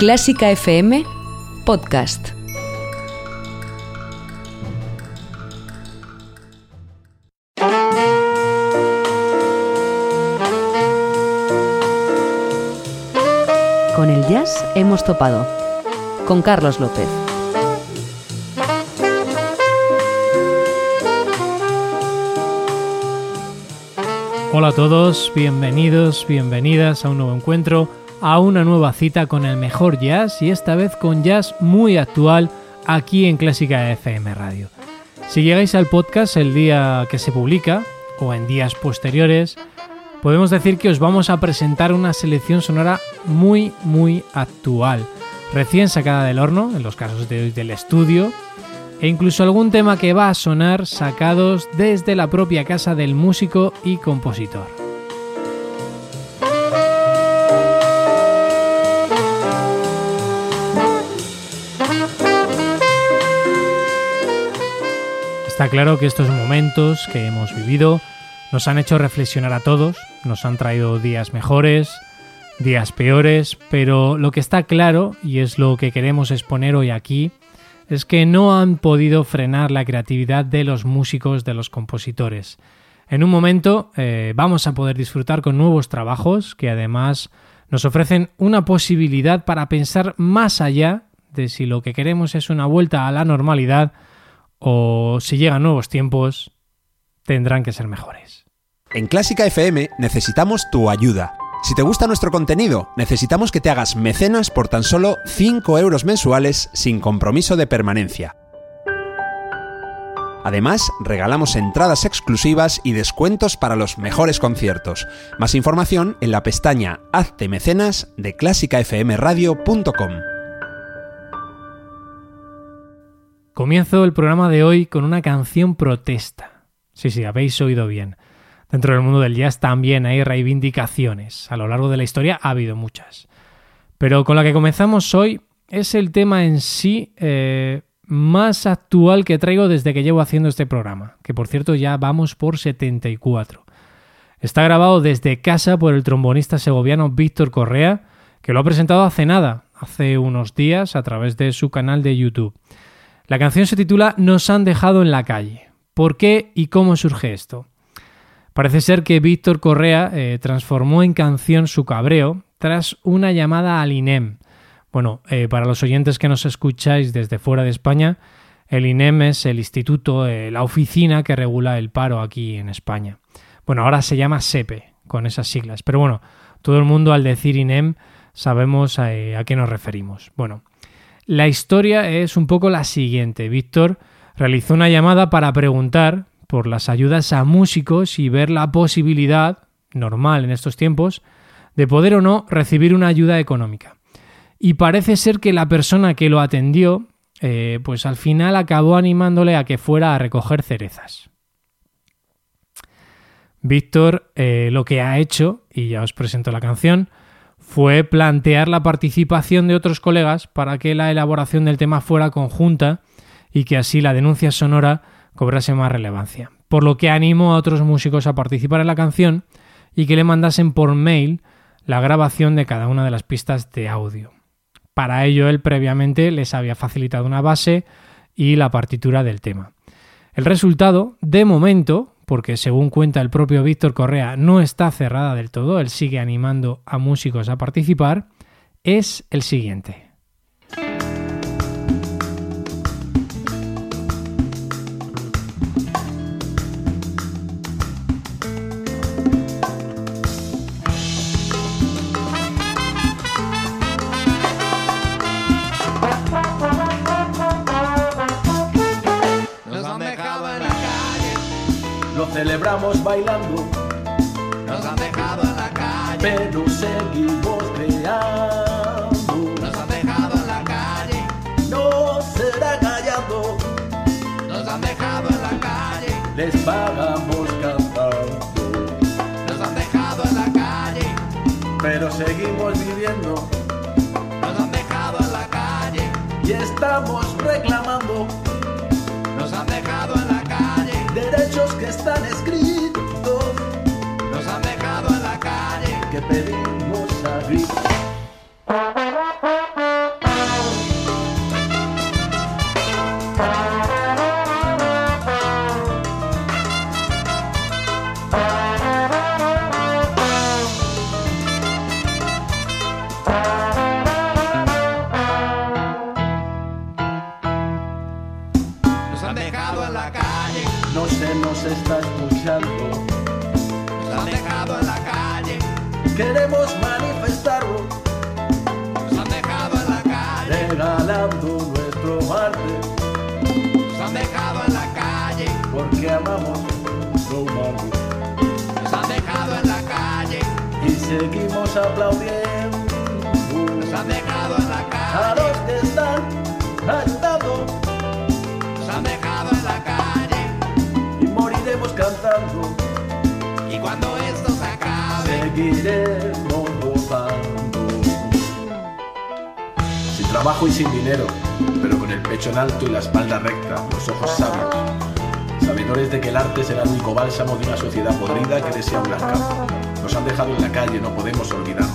Clásica FM Podcast. Con el jazz hemos topado. Con Carlos López. Hola a todos, bienvenidos, bienvenidas a un nuevo encuentro, a una nueva cita con el mejor jazz y esta vez con jazz muy actual aquí en Clásica FM Radio. Si llegáis al podcast el día que se publica o en días posteriores, podemos decir que os vamos a presentar una selección sonora muy muy actual, recién sacada del horno, en los casos de hoy del estudio, e incluso algún tema que va a sonar sacados desde la propia casa del músico y compositor. Está claro que estos momentos que hemos vivido nos han hecho reflexionar a todos, nos han traído días mejores, días peores, pero lo que está claro, y es lo que queremos exponer hoy aquí, es que no han podido frenar la creatividad de los músicos, de los compositores. En un momento eh, vamos a poder disfrutar con nuevos trabajos que además nos ofrecen una posibilidad para pensar más allá de si lo que queremos es una vuelta a la normalidad o si llegan nuevos tiempos, tendrán que ser mejores. En Clásica FM necesitamos tu ayuda. Si te gusta nuestro contenido, necesitamos que te hagas mecenas por tan solo 5 euros mensuales sin compromiso de permanencia. Además, regalamos entradas exclusivas y descuentos para los mejores conciertos. Más información en la pestaña Hazte mecenas de clásicafmradio.com. Comienzo el programa de hoy con una canción protesta. Sí, sí, habéis oído bien. Dentro del mundo del jazz también hay reivindicaciones. A lo largo de la historia ha habido muchas. Pero con la que comenzamos hoy es el tema en sí eh, más actual que traigo desde que llevo haciendo este programa, que por cierto ya vamos por 74. Está grabado desde casa por el trombonista segoviano Víctor Correa, que lo ha presentado hace nada, hace unos días, a través de su canal de YouTube. La canción se titula Nos han dejado en la calle. ¿Por qué y cómo surge esto? Parece ser que Víctor Correa eh, transformó en canción su cabreo tras una llamada al INEM. Bueno, eh, para los oyentes que nos escucháis desde fuera de España, el INEM es el instituto, eh, la oficina que regula el paro aquí en España. Bueno, ahora se llama SEPE, con esas siglas, pero bueno, todo el mundo al decir INEM sabemos a, a qué nos referimos. Bueno, la historia es un poco la siguiente. Víctor realizó una llamada para preguntar por las ayudas a músicos y ver la posibilidad, normal en estos tiempos, de poder o no recibir una ayuda económica. Y parece ser que la persona que lo atendió, eh, pues al final acabó animándole a que fuera a recoger cerezas. Víctor eh, lo que ha hecho, y ya os presento la canción, fue plantear la participación de otros colegas para que la elaboración del tema fuera conjunta y que así la denuncia sonora cobrase más relevancia. Por lo que animó a otros músicos a participar en la canción y que le mandasen por mail la grabación de cada una de las pistas de audio. Para ello él previamente les había facilitado una base y la partitura del tema. El resultado, de momento, porque según cuenta el propio Víctor Correa no está cerrada del todo, él sigue animando a músicos a participar, es el siguiente. Celebramos bailando. Nos han dejado en la calle. Pero seguimos creando. Nos han dejado en la calle. No será callando. Nos han dejado en la calle. Les pagamos cantando. Nos han dejado en la calle. Pero seguimos viviendo. Nos han dejado en la calle. Y estamos reclamando. Dejado queremos manifestarlo, Nos han dejado en la calle, regalando nuestro Marte, nos han dejado en la calle, porque amamos lo humano. Nos han dejado en la calle, y seguimos aplaudiendo. Nos han dejado en la a calle, los que están ayudando nos han dejado en la calle. y moriremos cantando, seguiremos votando. Sin trabajo y sin dinero, pero con el pecho en alto y la espalda recta, los ojos sabios, sabedores de que el arte será el único bálsamo de una sociedad podrida que desea un campo. Nos han dejado en la calle, no podemos olvidarnos.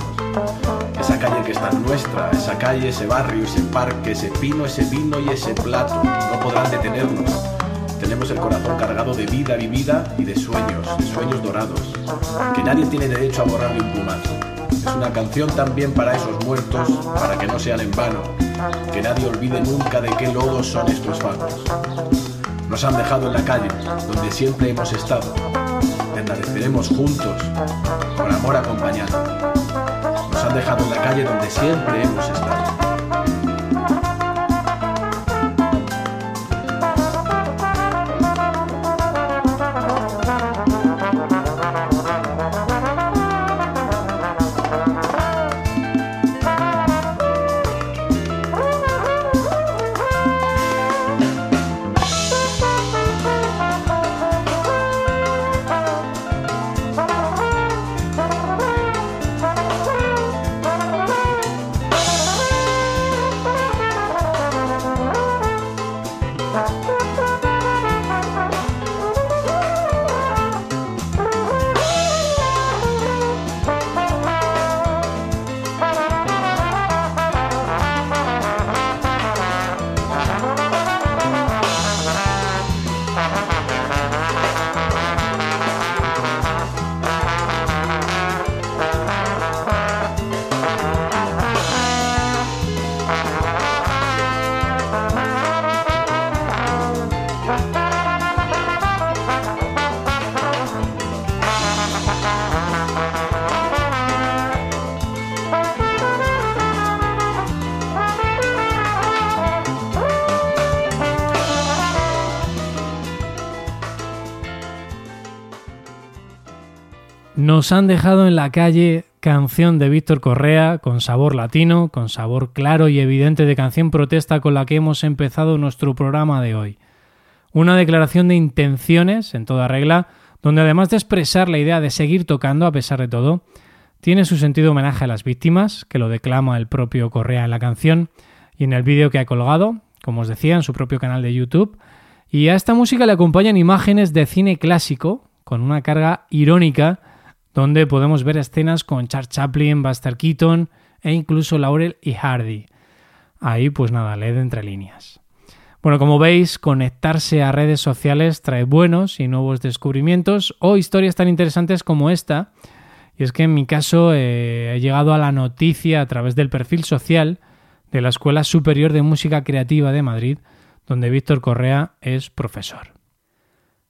Esa calle que está nuestra, esa calle, ese barrio, ese parque, ese pino, ese vino y ese plato, no podrán detenernos. Tenemos el corazón cargado de vida vivida y de sueños, de sueños dorados, que nadie tiene derecho a borrar ni un plumazo. Es una canción también para esos muertos, para que no sean en vano, que nadie olvide nunca de qué lodos son estos fangos. Nos han dejado en la calle, donde siempre hemos estado. Permaneceremos juntos, por amor acompañado. Nos han dejado en la calle donde siempre hemos estado. Nos han dejado en la calle canción de Víctor Correa con sabor latino, con sabor claro y evidente de canción protesta con la que hemos empezado nuestro programa de hoy. Una declaración de intenciones en toda regla, donde además de expresar la idea de seguir tocando a pesar de todo, tiene su sentido homenaje a las víctimas, que lo declama el propio Correa en la canción y en el vídeo que ha colgado, como os decía, en su propio canal de YouTube. Y a esta música le acompañan imágenes de cine clásico, con una carga irónica, donde podemos ver escenas con Charles Chaplin, Buster Keaton e incluso Laurel y Hardy. Ahí, pues nada, leed entre líneas. Bueno, como veis, conectarse a redes sociales trae buenos y nuevos descubrimientos o historias tan interesantes como esta. Y es que en mi caso eh, he llegado a la noticia a través del perfil social de la Escuela Superior de Música Creativa de Madrid, donde Víctor Correa es profesor.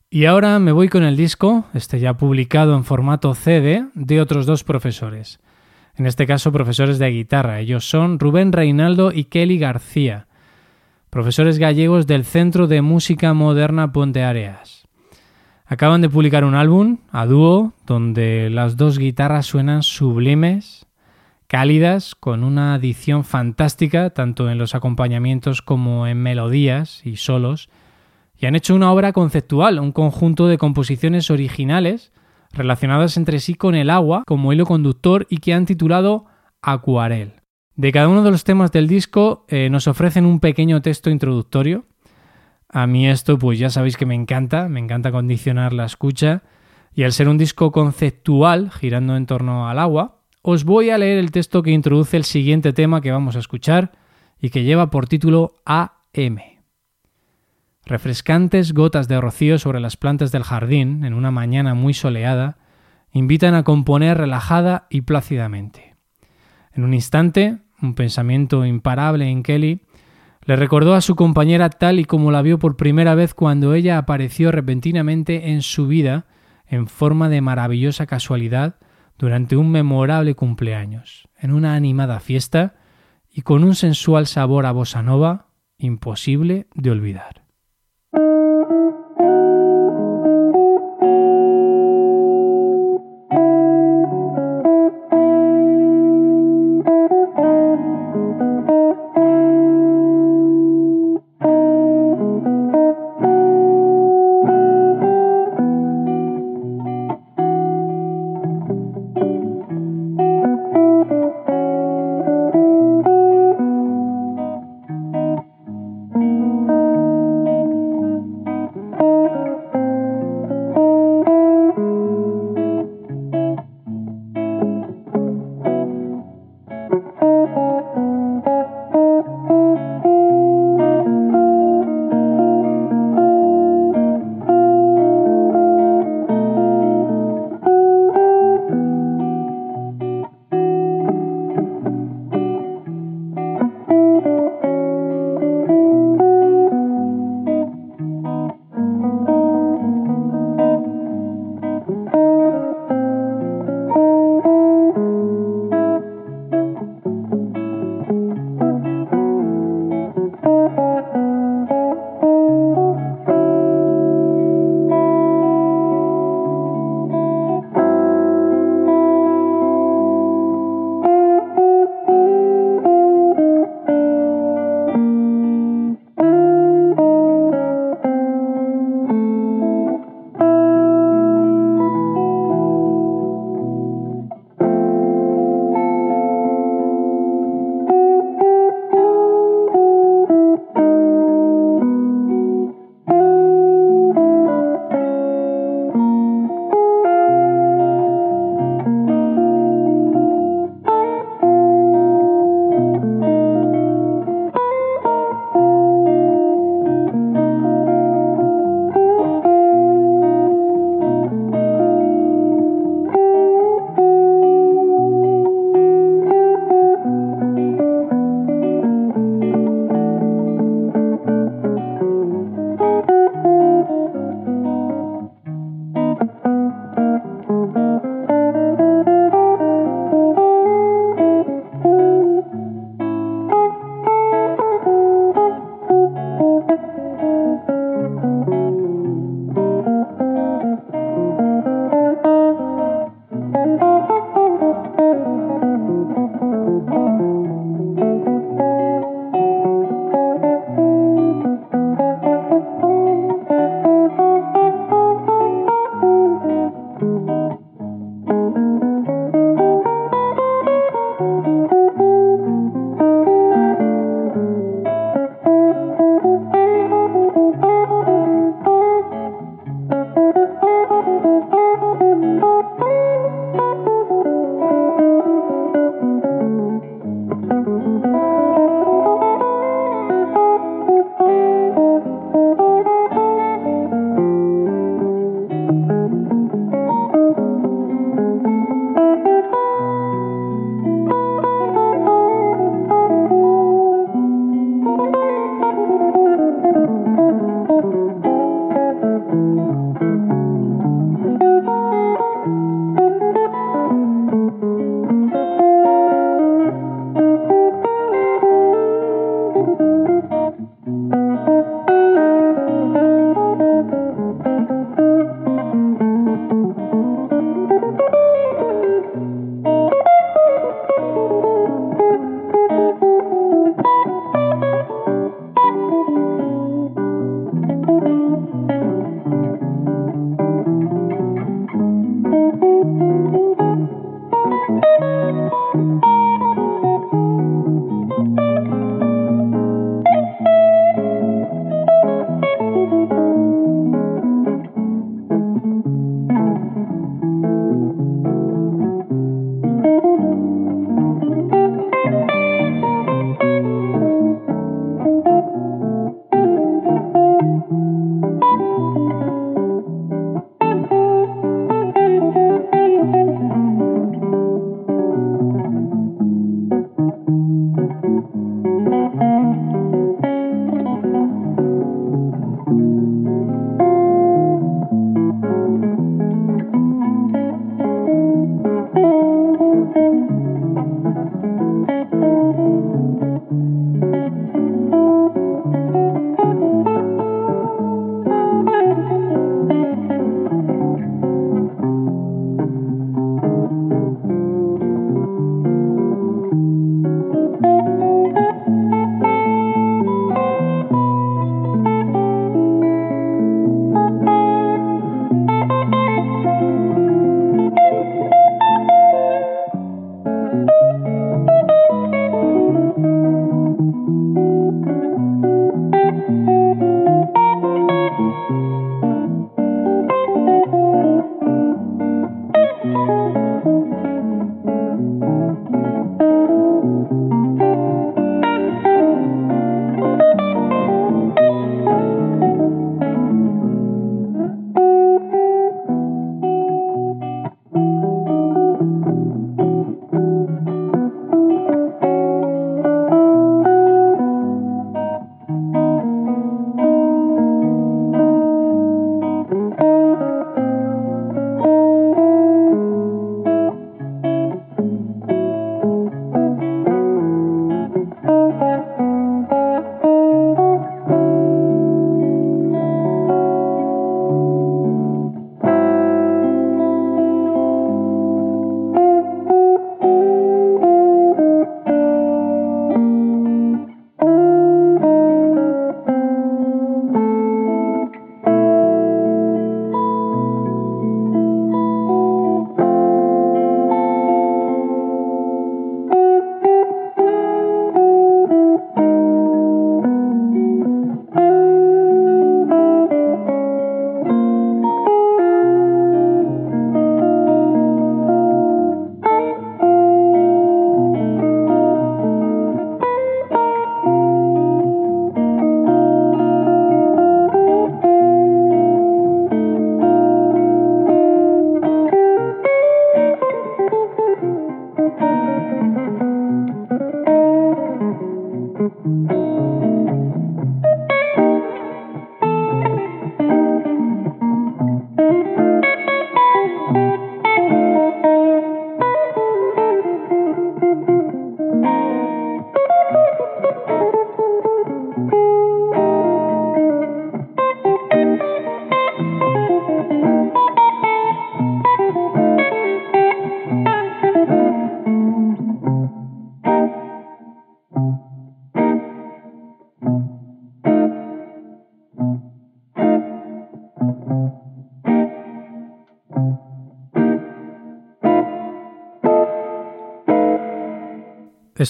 Y ahora me voy con el disco, este ya publicado en formato CD, de otros dos profesores. En este caso, profesores de guitarra. Ellos son Rubén Reinaldo y Kelly García, profesores gallegos del Centro de Música Moderna Ponte Areas. Acaban de publicar un álbum a dúo donde las dos guitarras suenan sublimes, cálidas, con una adición fantástica tanto en los acompañamientos como en melodías y solos, y han hecho una obra conceptual, un conjunto de composiciones originales relacionadas entre sí con el agua como hilo conductor y que han titulado Acuarel. De cada uno de los temas del disco eh, nos ofrecen un pequeño texto introductorio. A mí esto pues ya sabéis que me encanta, me encanta condicionar la escucha y al ser un disco conceptual girando en torno al agua, os voy a leer el texto que introduce el siguiente tema que vamos a escuchar y que lleva por título AM. Refrescantes gotas de rocío sobre las plantas del jardín en una mañana muy soleada invitan a componer relajada y plácidamente. En un instante, un pensamiento imparable en Kelly le recordó a su compañera tal y como la vio por primera vez cuando ella apareció repentinamente en su vida en forma de maravillosa casualidad durante un memorable cumpleaños, en una animada fiesta y con un sensual sabor a bossa nova imposible de olvidar.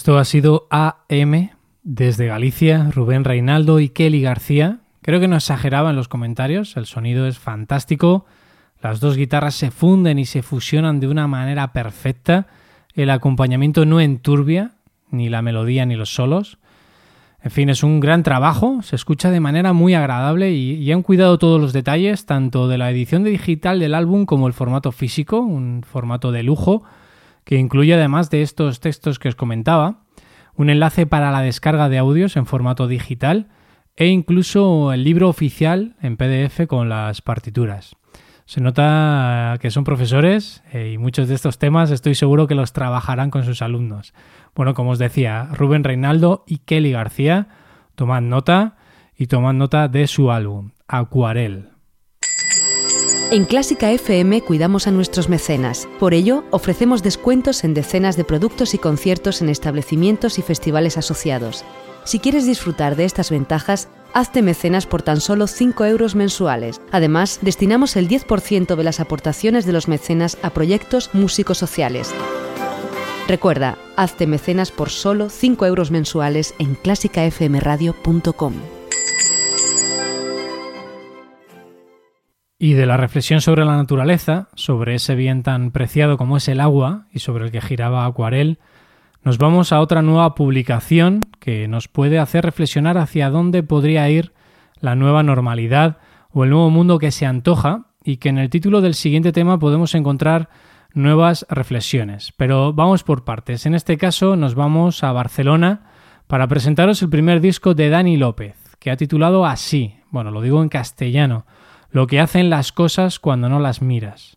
Esto ha sido AM desde Galicia, Rubén Reinaldo y Kelly García. Creo que no exageraba en los comentarios, el sonido es fantástico, las dos guitarras se funden y se fusionan de una manera perfecta, el acompañamiento no enturbia, ni la melodía ni los solos. En fin, es un gran trabajo, se escucha de manera muy agradable y, y, han cuidado todos los detalles, tanto de la edición digital del álbum como el formato físico, un formato de lujo, que incluye además de estos textos que os comentaba, un enlace para la descarga de audios en formato digital e incluso el libro oficial en PDF con las partituras. Se nota que son profesores eh, y muchos de estos temas estoy seguro que los trabajarán con sus alumnos. Bueno, como os decía, Rubén Reinaldo y Kelly García, tomad nota y tomad nota de su álbum, Acuarel. En Clásica FM cuidamos a nuestros mecenas. Por ello, ofrecemos descuentos en decenas de productos y conciertos en establecimientos y festivales asociados. Si quieres disfrutar de estas ventajas, hazte mecenas por tan solo 5 euros mensuales. Además, destinamos el 10% de las aportaciones de los mecenas a proyectos músicos sociales. Recuerda, hazte mecenas por solo 5 euros mensuales en clásicafmradio.com. Y de la reflexión sobre la naturaleza, sobre ese bien tan preciado como es el agua y sobre el que giraba Acuarel, nos vamos a otra nueva publicación que nos puede hacer reflexionar hacia dónde podría ir la nueva normalidad o el nuevo mundo que se antoja y que en el título del siguiente tema podemos encontrar nuevas reflexiones. Pero vamos por partes. En este caso nos vamos a Barcelona para presentaros el primer disco de Dani López, que ha titulado así, bueno, lo digo en castellano, lo que hacen las cosas cuando no las miras.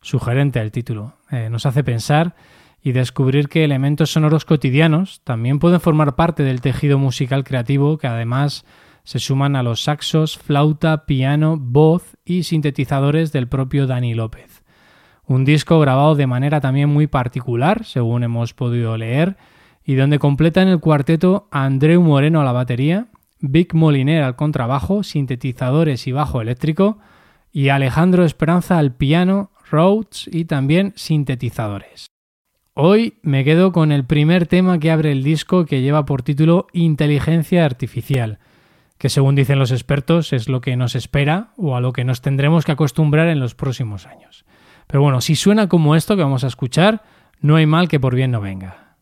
Sugerente el título. Eh, nos hace pensar y descubrir que elementos sonoros cotidianos también pueden formar parte del tejido musical creativo que además se suman a los saxos, flauta, piano, voz y sintetizadores del propio Dani López. Un disco grabado de manera también muy particular, según hemos podido leer, y donde completan el cuarteto Andreu Moreno a la batería, Vic Moliner al contrabajo, sintetizadores y bajo eléctrico, y Alejandro Esperanza al piano, Rhodes y también sintetizadores. Hoy me quedo con el primer tema que abre el disco que lleva por título Inteligencia Artificial, que según dicen los expertos es lo que nos espera o a lo que nos tendremos que acostumbrar en los próximos años. Pero bueno, si suena como esto que vamos a escuchar, no hay mal que por bien no venga.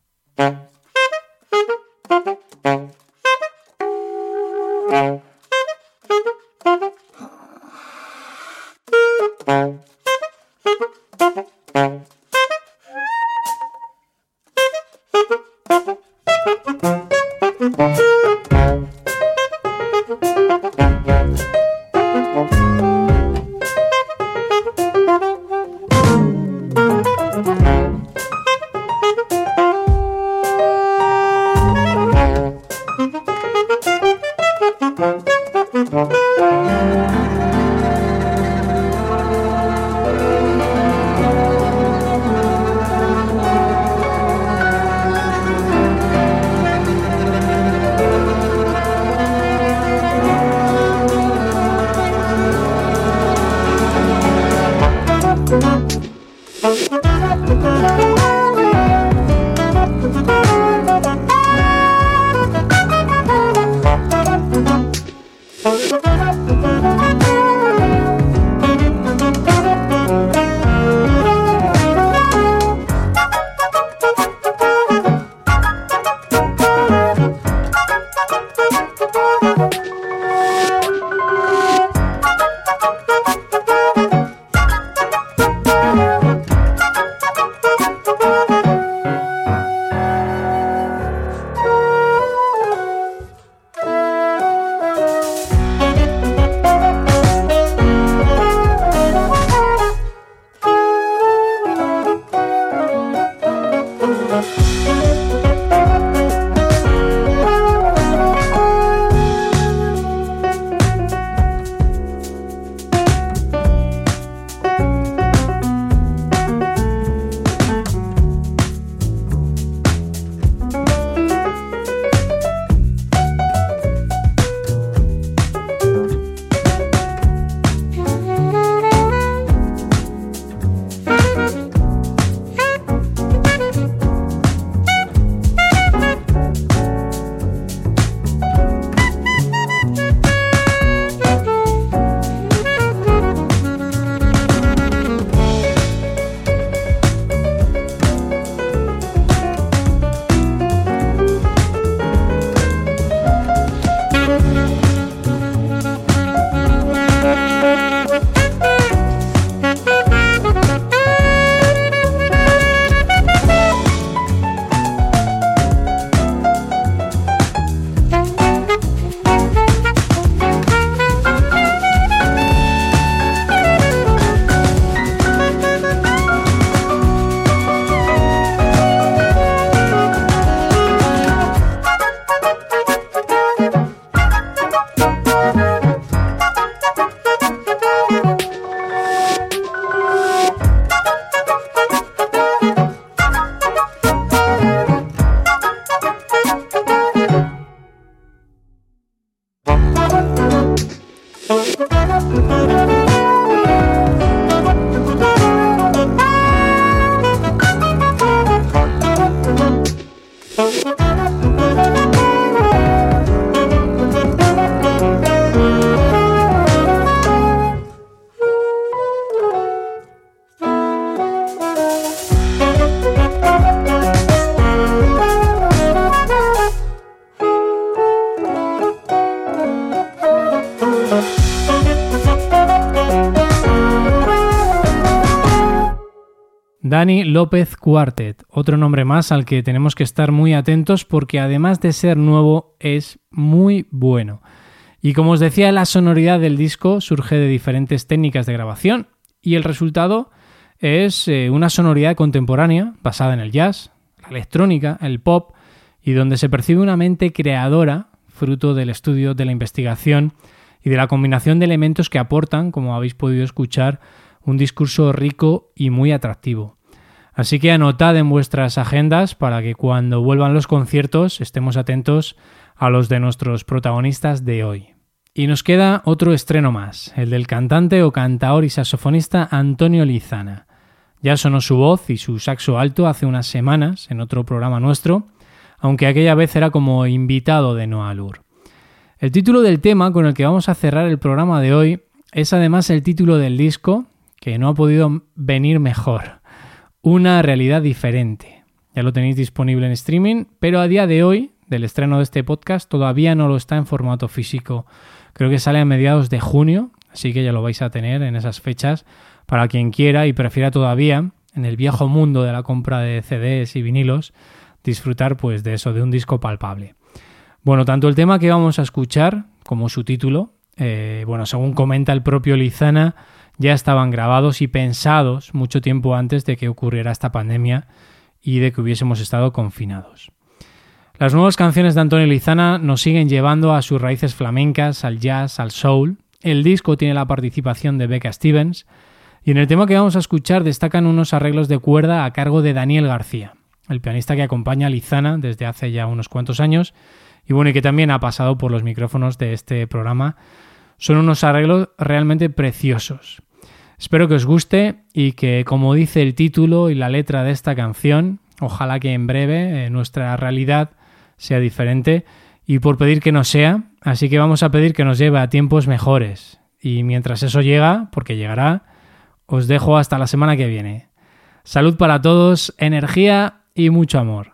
Dani López Quartet, otro nombre más al que tenemos que estar muy atentos porque además de ser nuevo es muy bueno. Y como os decía, la sonoridad del disco surge de diferentes técnicas de grabación y el resultado es eh, una sonoridad contemporánea basada en el jazz, la electrónica, el pop y donde se percibe una mente creadora, fruto del estudio, de la investigación y de la combinación de elementos que aportan, como habéis podido escuchar, un discurso rico y muy atractivo. Así que anotad en vuestras agendas para que cuando vuelvan los conciertos estemos atentos a los de nuestros protagonistas de hoy. Y nos queda otro estreno más, el del cantante o cantaor y saxofonista Antonio Lizana. Ya sonó su voz y su saxo alto hace unas semanas en otro programa nuestro, aunque aquella vez era como invitado de Noah Lur. El título del tema con el que vamos a cerrar el programa de hoy es además el título del disco que no ha podido venir mejor. Una realidad diferente. Ya lo tenéis disponible en streaming, pero a día de hoy, del estreno de este podcast, todavía no lo está en formato físico. Creo que sale a mediados de junio, así que ya lo vais a tener en esas fechas para quien quiera y prefiera todavía, en el viejo mundo de la compra de CDs y vinilos, disfrutar pues de eso, de un disco palpable. Bueno, tanto el tema que vamos a escuchar como su título, eh, bueno, según comenta el propio Lizana, ya estaban grabados y pensados mucho tiempo antes de que ocurriera esta pandemia y de que hubiésemos estado confinados. Las nuevas canciones de Antonio Lizana nos siguen llevando a sus raíces flamencas, al jazz, al soul. El disco tiene la participación de Becca Stevens y en el tema que vamos a escuchar destacan unos arreglos de cuerda a cargo de Daniel García, el pianista que acompaña a Lizana desde hace ya unos cuantos años y bueno, y que también ha pasado por los micrófonos de este programa. Son unos arreglos realmente preciosos. Espero que os guste y que, como dice el título y la letra de esta canción, ojalá que en breve eh, nuestra realidad sea diferente y por pedir que no sea, así que vamos a pedir que nos lleve a tiempos mejores. Y mientras eso llega, porque llegará, os dejo hasta la semana que viene. Salud para todos, energía y mucho amor.